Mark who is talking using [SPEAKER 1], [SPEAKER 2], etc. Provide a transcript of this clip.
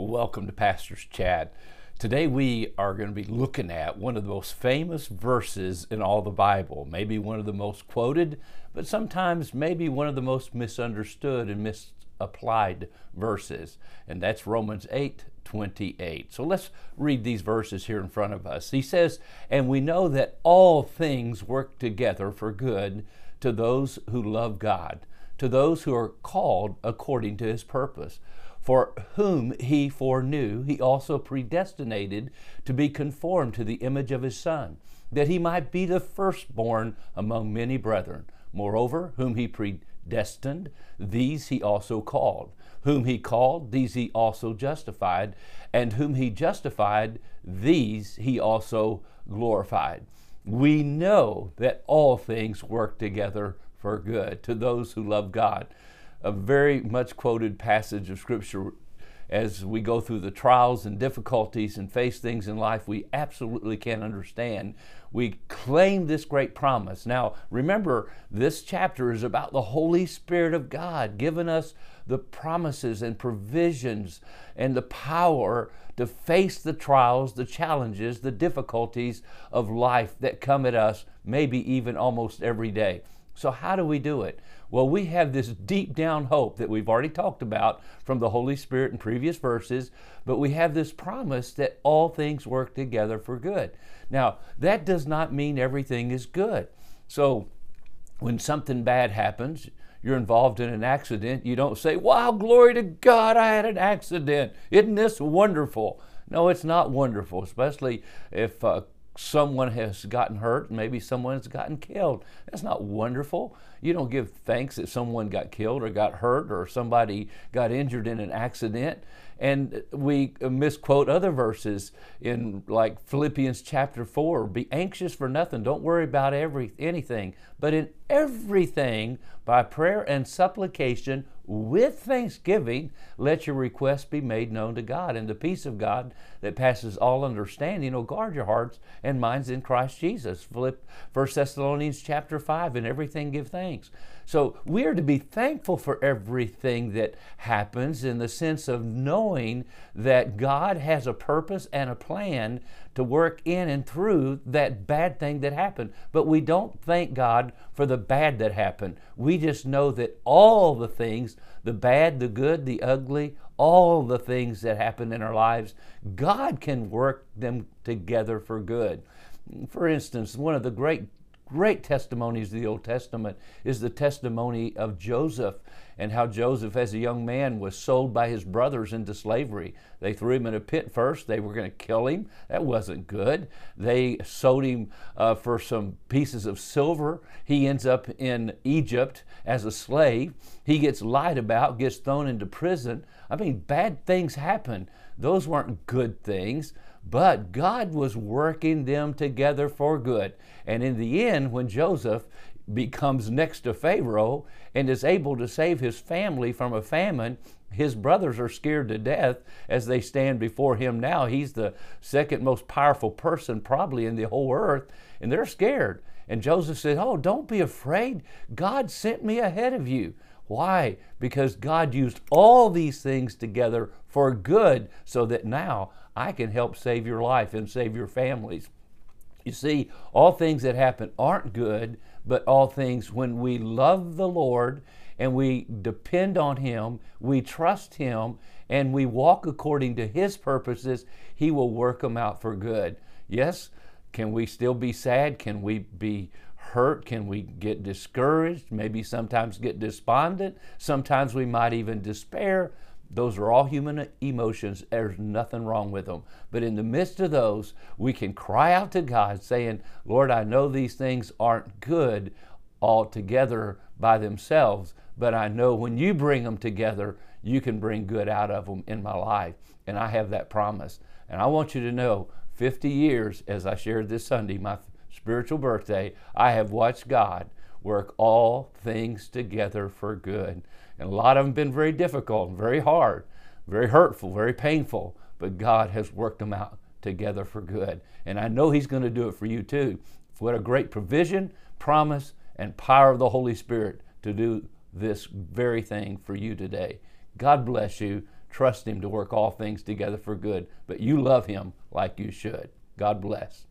[SPEAKER 1] Welcome to Pastor's Chat. Today we are going to be looking at one of the most famous verses in all the Bible, maybe one of the most quoted, but sometimes maybe one of the most misunderstood and misapplied verses, and that's Romans 8 28. So let's read these verses here in front of us. He says, And we know that all things work together for good to those who love God, to those who are called according to his purpose for whom he foreknew, he also predestinated to be conformed to the image of his Son, that he might be the firstborn among many brethren. Moreover, whom he predestined, these he also called. Whom he called, these he also justified. And whom he justified, these he also glorified. We know that all things work together for good to those who love God a very much quoted passage of Scripture as we go through the trials and difficulties and face things in life we absolutely can't understand. We claim this great promise. Now, remember, this chapter is about the Holy Spirit of God giving us the promises and provisions and the power to face the trials, the challenges, the difficulties of life that come at us, maybe even almost every day. So, how do we do it? Well, we have this deep down hope that we've already talked about from the Holy Spirit in previous verses, but we have this promise that all things work together for good. Now, that does not mean everything is good. So, when something bad happens, you're involved in an accident, you don't say, Wow, glory to God, I had an accident. Isn't this wonderful? No, it's not wonderful, especially if uh, someone has gotten hurt, maybe someone has gotten killed. That's not wonderful. You don't give thanks that someone got killed or got hurt or somebody got injured in an accident. And we misquote other verses in like Philippians chapter 4 be anxious for nothing, don't worry about every anything, but in everything by prayer and supplication with thanksgiving, let your requests be made known to God. And the peace of God that passes all understanding will guard your hearts and minds in Christ Jesus. Philip 1 Thessalonians chapter 5, in everything give thanks. So we are to be thankful for everything that happens in the sense of knowing that God has a purpose and a plan to work in and through that bad thing that happened. But we don't thank God for the bad that happened. We just know that all the things, the bad, the good, the ugly, all the things that happen in our lives, God can work them together for good. For instance, one of the great great testimonies of the Old Testament is the testimony of Joseph and how Joseph, as a young man, was sold by his brothers into slavery. They threw him in a pit first. They were going to kill him. That wasn't good. They sold him uh, for some pieces of silver. He ends up in Egypt as a slave. He gets lied about, gets thrown into prison. I mean, bad things happen. Those weren't good things. But God was working them together for good. And in the end, when Joseph becomes next to Pharaoh and is able to save his family from a famine, his brothers are scared to death as they stand before him now. He's the second most powerful person probably in the whole earth, and they're scared. And Joseph said, Oh, don't be afraid. God sent me ahead of you. Why? Because God used all these things together for good so that now I can help save your life and save your families. You see, all things that happen aren't good, but all things, when we love the Lord and we depend on Him, we trust Him, and we walk according to His purposes, He will work them out for good. Yes, can we still be sad? Can we be hurt? Can we get discouraged? Maybe sometimes get despondent. Sometimes we might even despair. Those are all human emotions. There's nothing wrong with them. But in the midst of those, we can cry out to God saying, Lord, I know these things aren't good altogether by themselves, but I know when you bring them together, you can bring good out of them in my life. And I have that promise. And I want you to know 50 years, as I shared this Sunday, my spiritual birthday, I have watched God work all things together for good. And a lot of them been very difficult very hard, very hurtful, very painful, but God has worked them out together for good. And I know He's going to do it for you too. What a great provision, promise, and power of the Holy Spirit to do this very thing for you today. God bless you. trust Him to work all things together for good. But you love Him like you should. God bless.